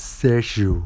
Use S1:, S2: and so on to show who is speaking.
S1: Sérgio